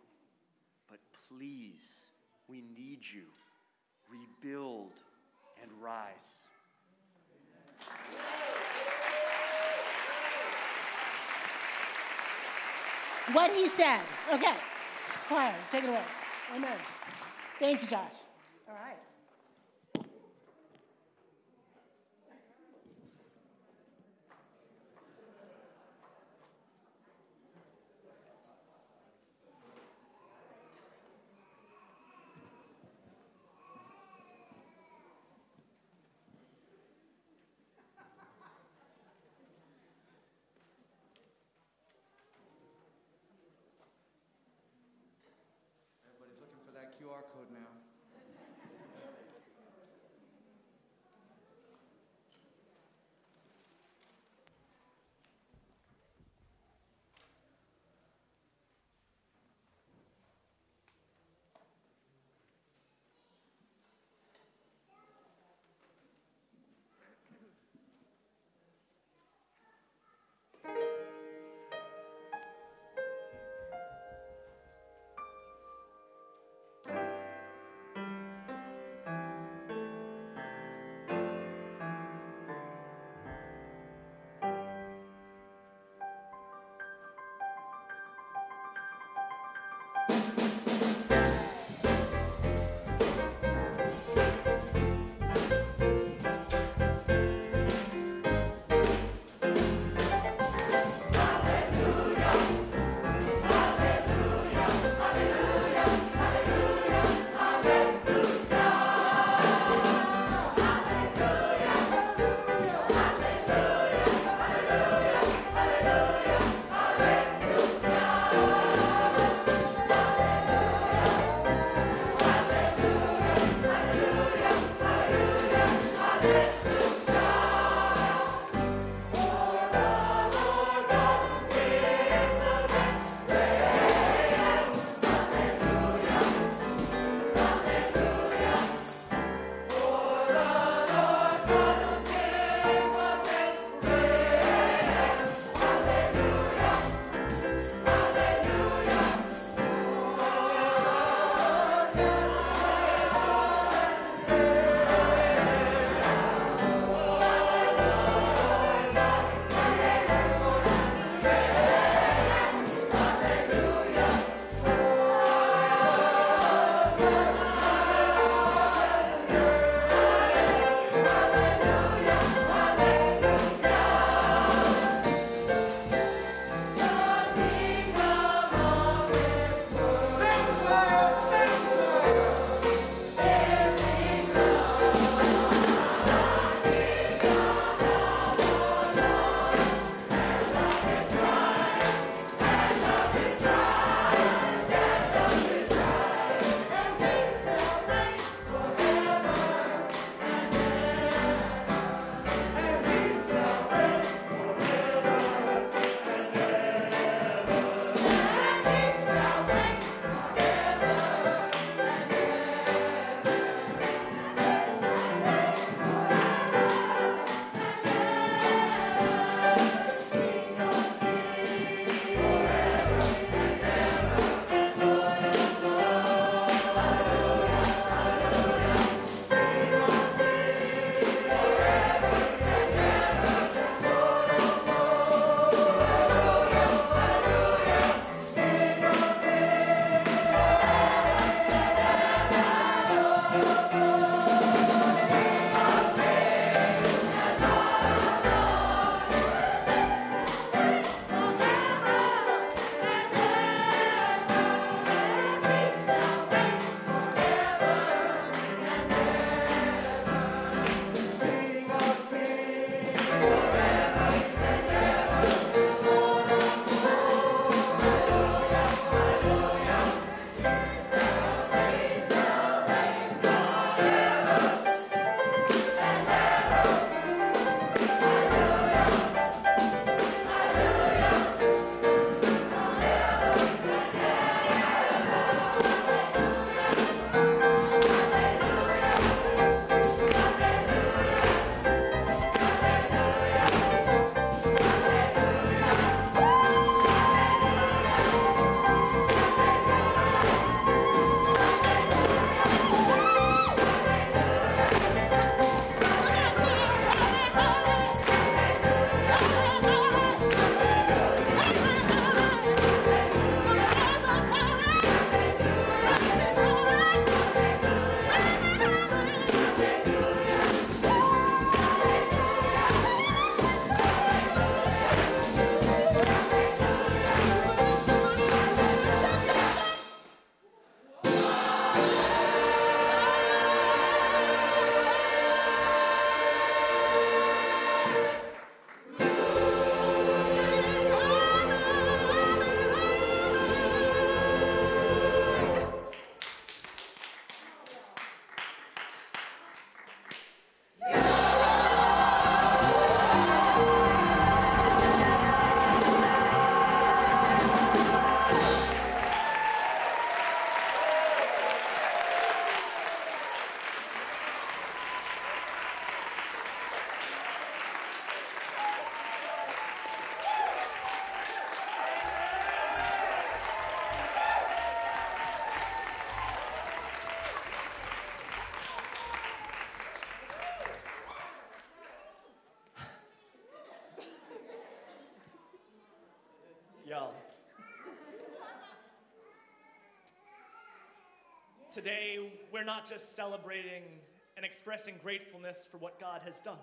but please, we need you. Rebuild and rise. What he said. Okay. Choir, take it away. Amen. Thank you, Josh. Today, we're not just celebrating and expressing gratefulness for what God has done.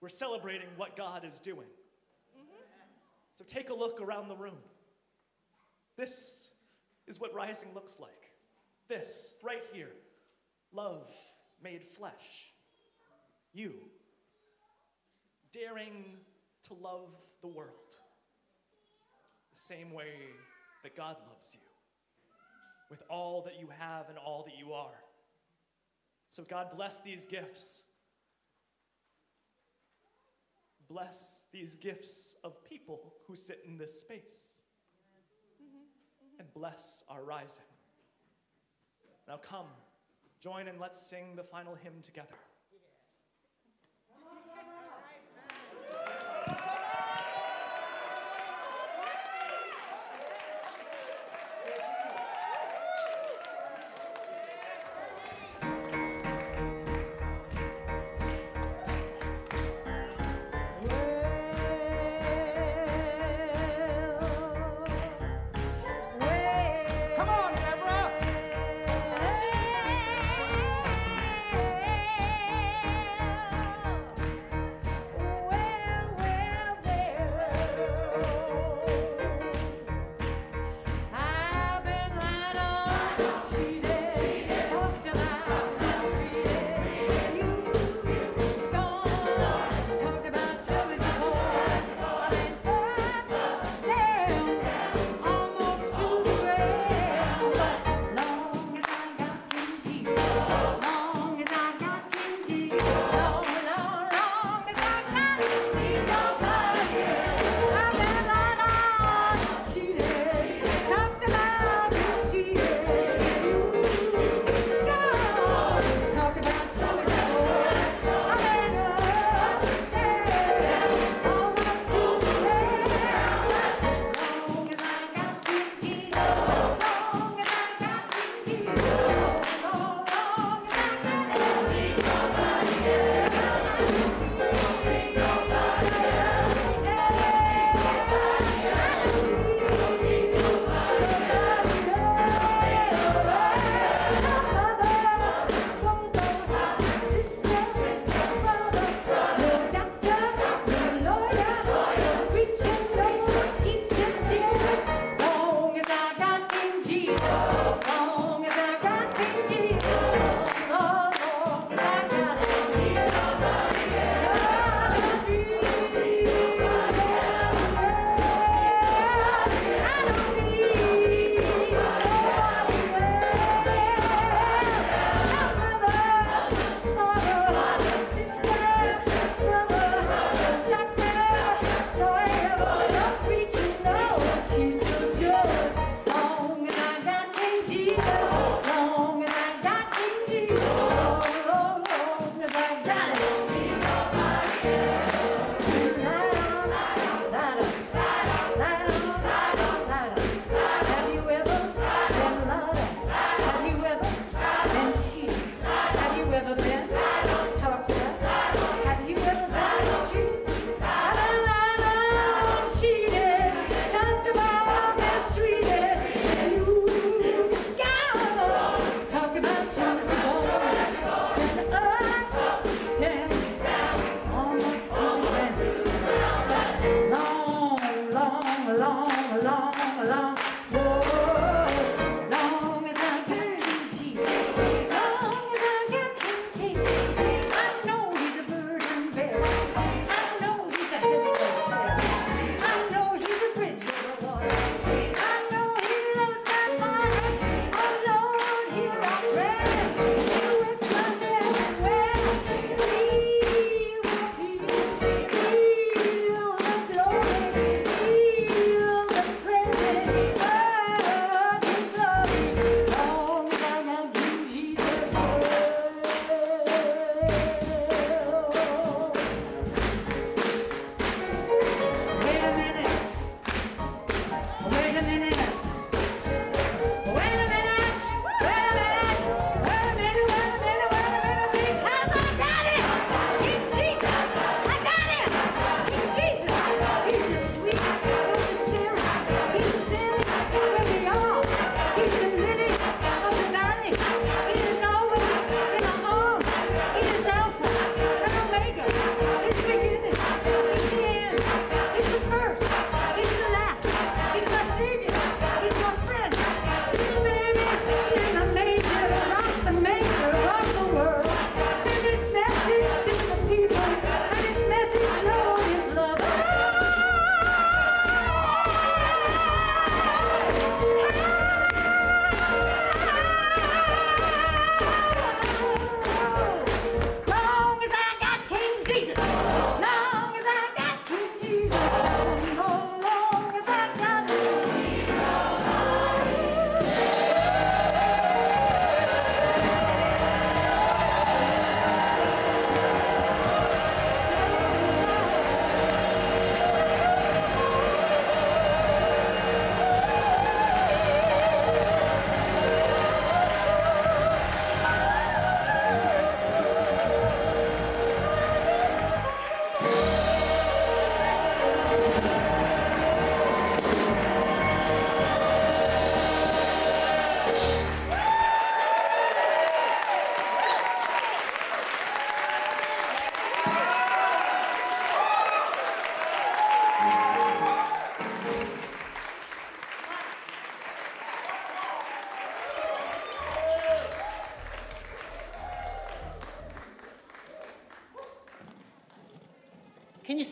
We're celebrating what God is doing. So take a look around the room. This is what rising looks like. This, right here, love made flesh. You, daring to love the world the same way that God loves you, with all that you have and all that you are. So, God, bless these gifts. Bless these gifts of people who sit in this space. And bless our rising. Now, come, join and let's sing the final hymn together.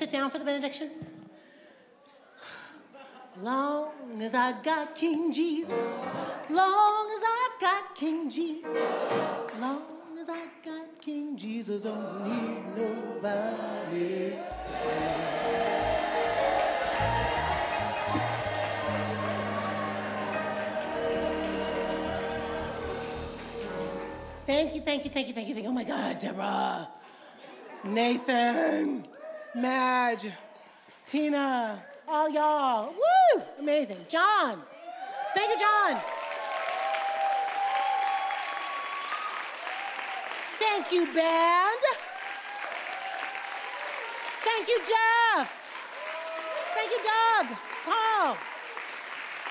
Sit down for the benediction? Long as I got King Jesus, long as I got King Jesus, long as I got King Jesus, don't need nobody. Thank you, thank you, thank you, thank you, thank you. Oh my God, Deborah, Nathan, Madge, Tina, all y'all. Woo! Amazing. John. Thank you, John. Thank you, band. Thank you, Jeff. Thank you, Doug, Paul.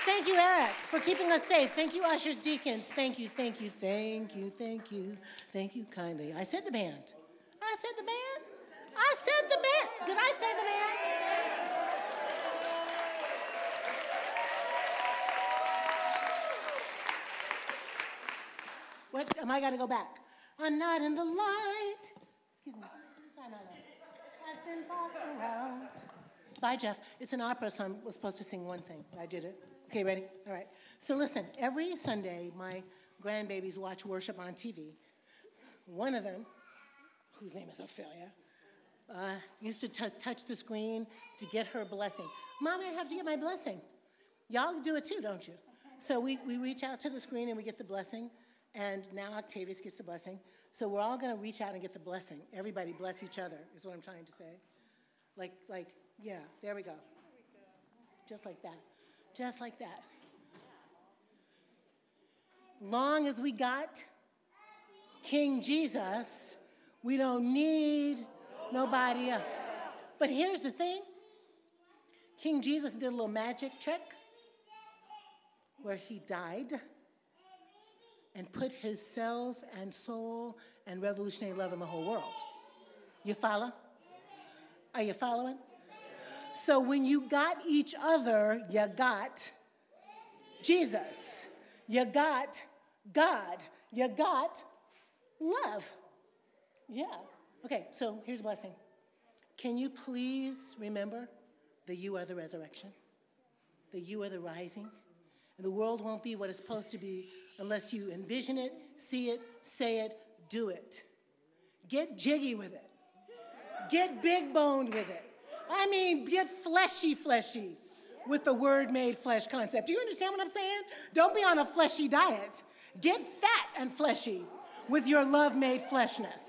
Thank you, Eric, for keeping us safe. Thank you, ushers, deacons. Thank you, thank you, thank you, thank you, thank you kindly. I said the band. I said the band. I said the man. Did I say the man? What? Am I got to go back? I'm not in the light. Excuse me. Sorry, no, no. I've been passed around. Bye, Jeff. It's an opera, so I was supposed to sing one thing. I did it. Okay, ready? All right. So listen, every Sunday, my grandbabies watch worship on TV. One of them, whose name is Ophelia, uh, used to touch the screen to get her blessing. Mom, I have to get my blessing. Y'all do it too, don't you? So we, we reach out to the screen and we get the blessing, and now Octavius gets the blessing. So we're all going to reach out and get the blessing. Everybody bless each other, is what I'm trying to say. Like, like, yeah, there we go. Just like that. Just like that. Long as we got King Jesus, we don't need nobody else. But here's the thing King Jesus did a little magic trick where he died and put his cells and soul and revolutionary love in the whole world. You follow? Are you following? So when you got each other, you got Jesus. You got God. You got love. Yeah. Okay, so here's a blessing. Can you please remember that you are the resurrection? That you are the rising? And the world won't be what it's supposed to be unless you envision it, see it, say it, do it. Get jiggy with it. Get big boned with it. I mean, get fleshy, fleshy with the word made flesh concept. Do you understand what I'm saying? Don't be on a fleshy diet. Get fat and fleshy with your love made fleshness.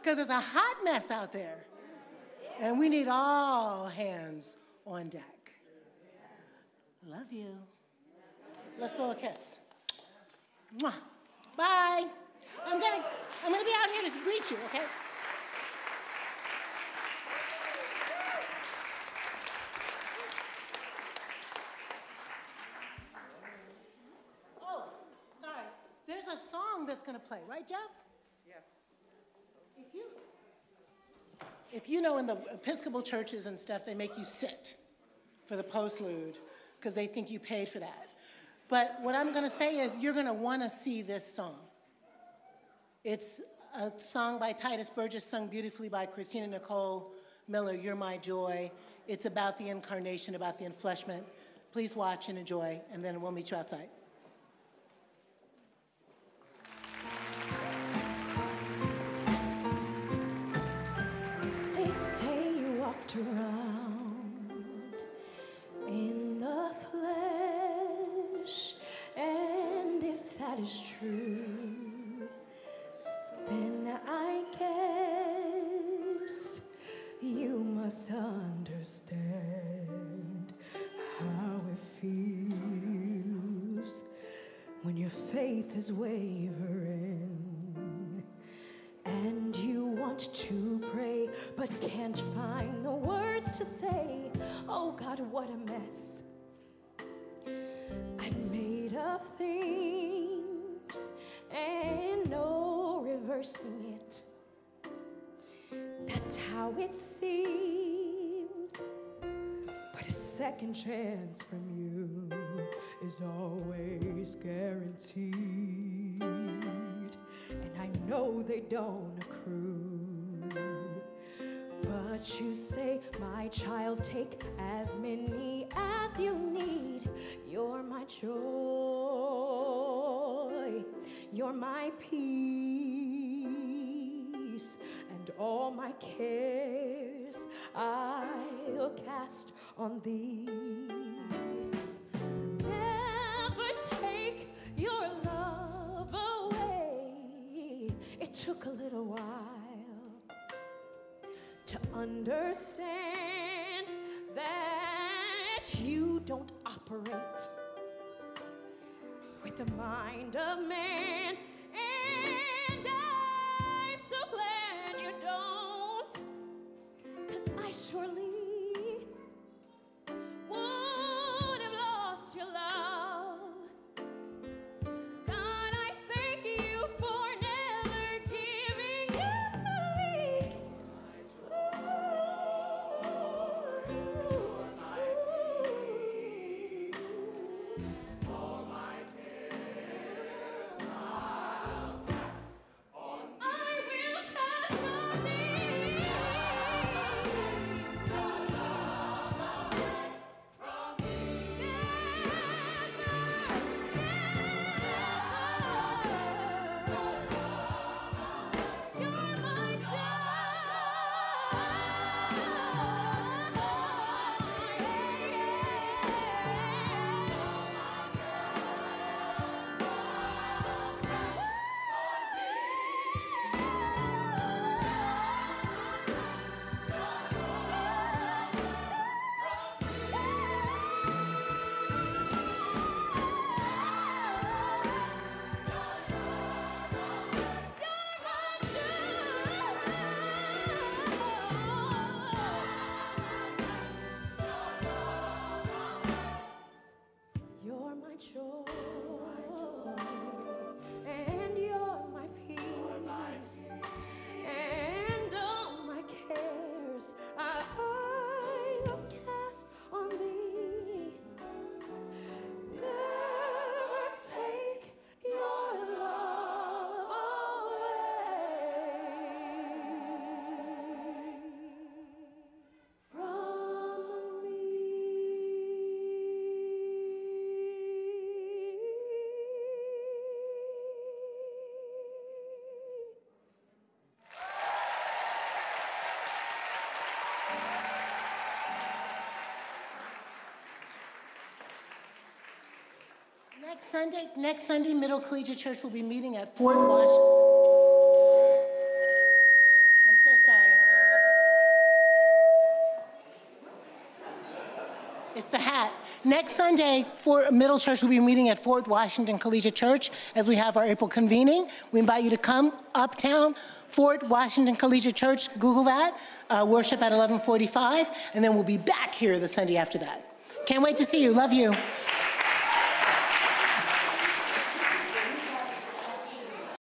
Because it's a hot mess out there. And we need all hands on deck. Love you. Let's blow a kiss. Mwah. Bye. I'm gonna I'm gonna be out here to greet you, okay? Oh, sorry. There's a song that's gonna play, right, Jeff? If you if you know in the Episcopal churches and stuff, they make you sit for the postlude because they think you paid for that. But what I'm going to say is you're going to want to see this song. It's a song by Tituss Burgess, sung beautifully by Christina Nicole Miller, You're My Joy. It's about the incarnation, about the enfleshment. Please watch and enjoy, and then we'll meet you outside. Around in the flesh, and if that is true, then I guess you must understand how it feels when your faith is wavering want to pray but can't find the words to say. Oh God, what a mess. I'm made of things and no reversing it. That's how it seemed. But a second chance from you is always guaranteed. And I know they don't accrue But you say, my child, take as many as you need. You're my joy, you're my peace, and all my cares I'll cast on thee. Never take your love away. It took a little while to understand that you don't operate with the mind of man. And I'm so glad you don't, cause I surely Next Sunday, next Sunday, Middle Collegiate Church will be meeting at Fort Washington. I'm so sorry. It's the hat. Next Sunday, for Middle Church will be meeting at Fort Washington Collegiate Church as we have our April convening. We invite you to come uptown, Fort Washington Collegiate Church. Google that. Uh, worship at 11:45, and then we'll be back here the Sunday after that. Can't wait to see you. Love you.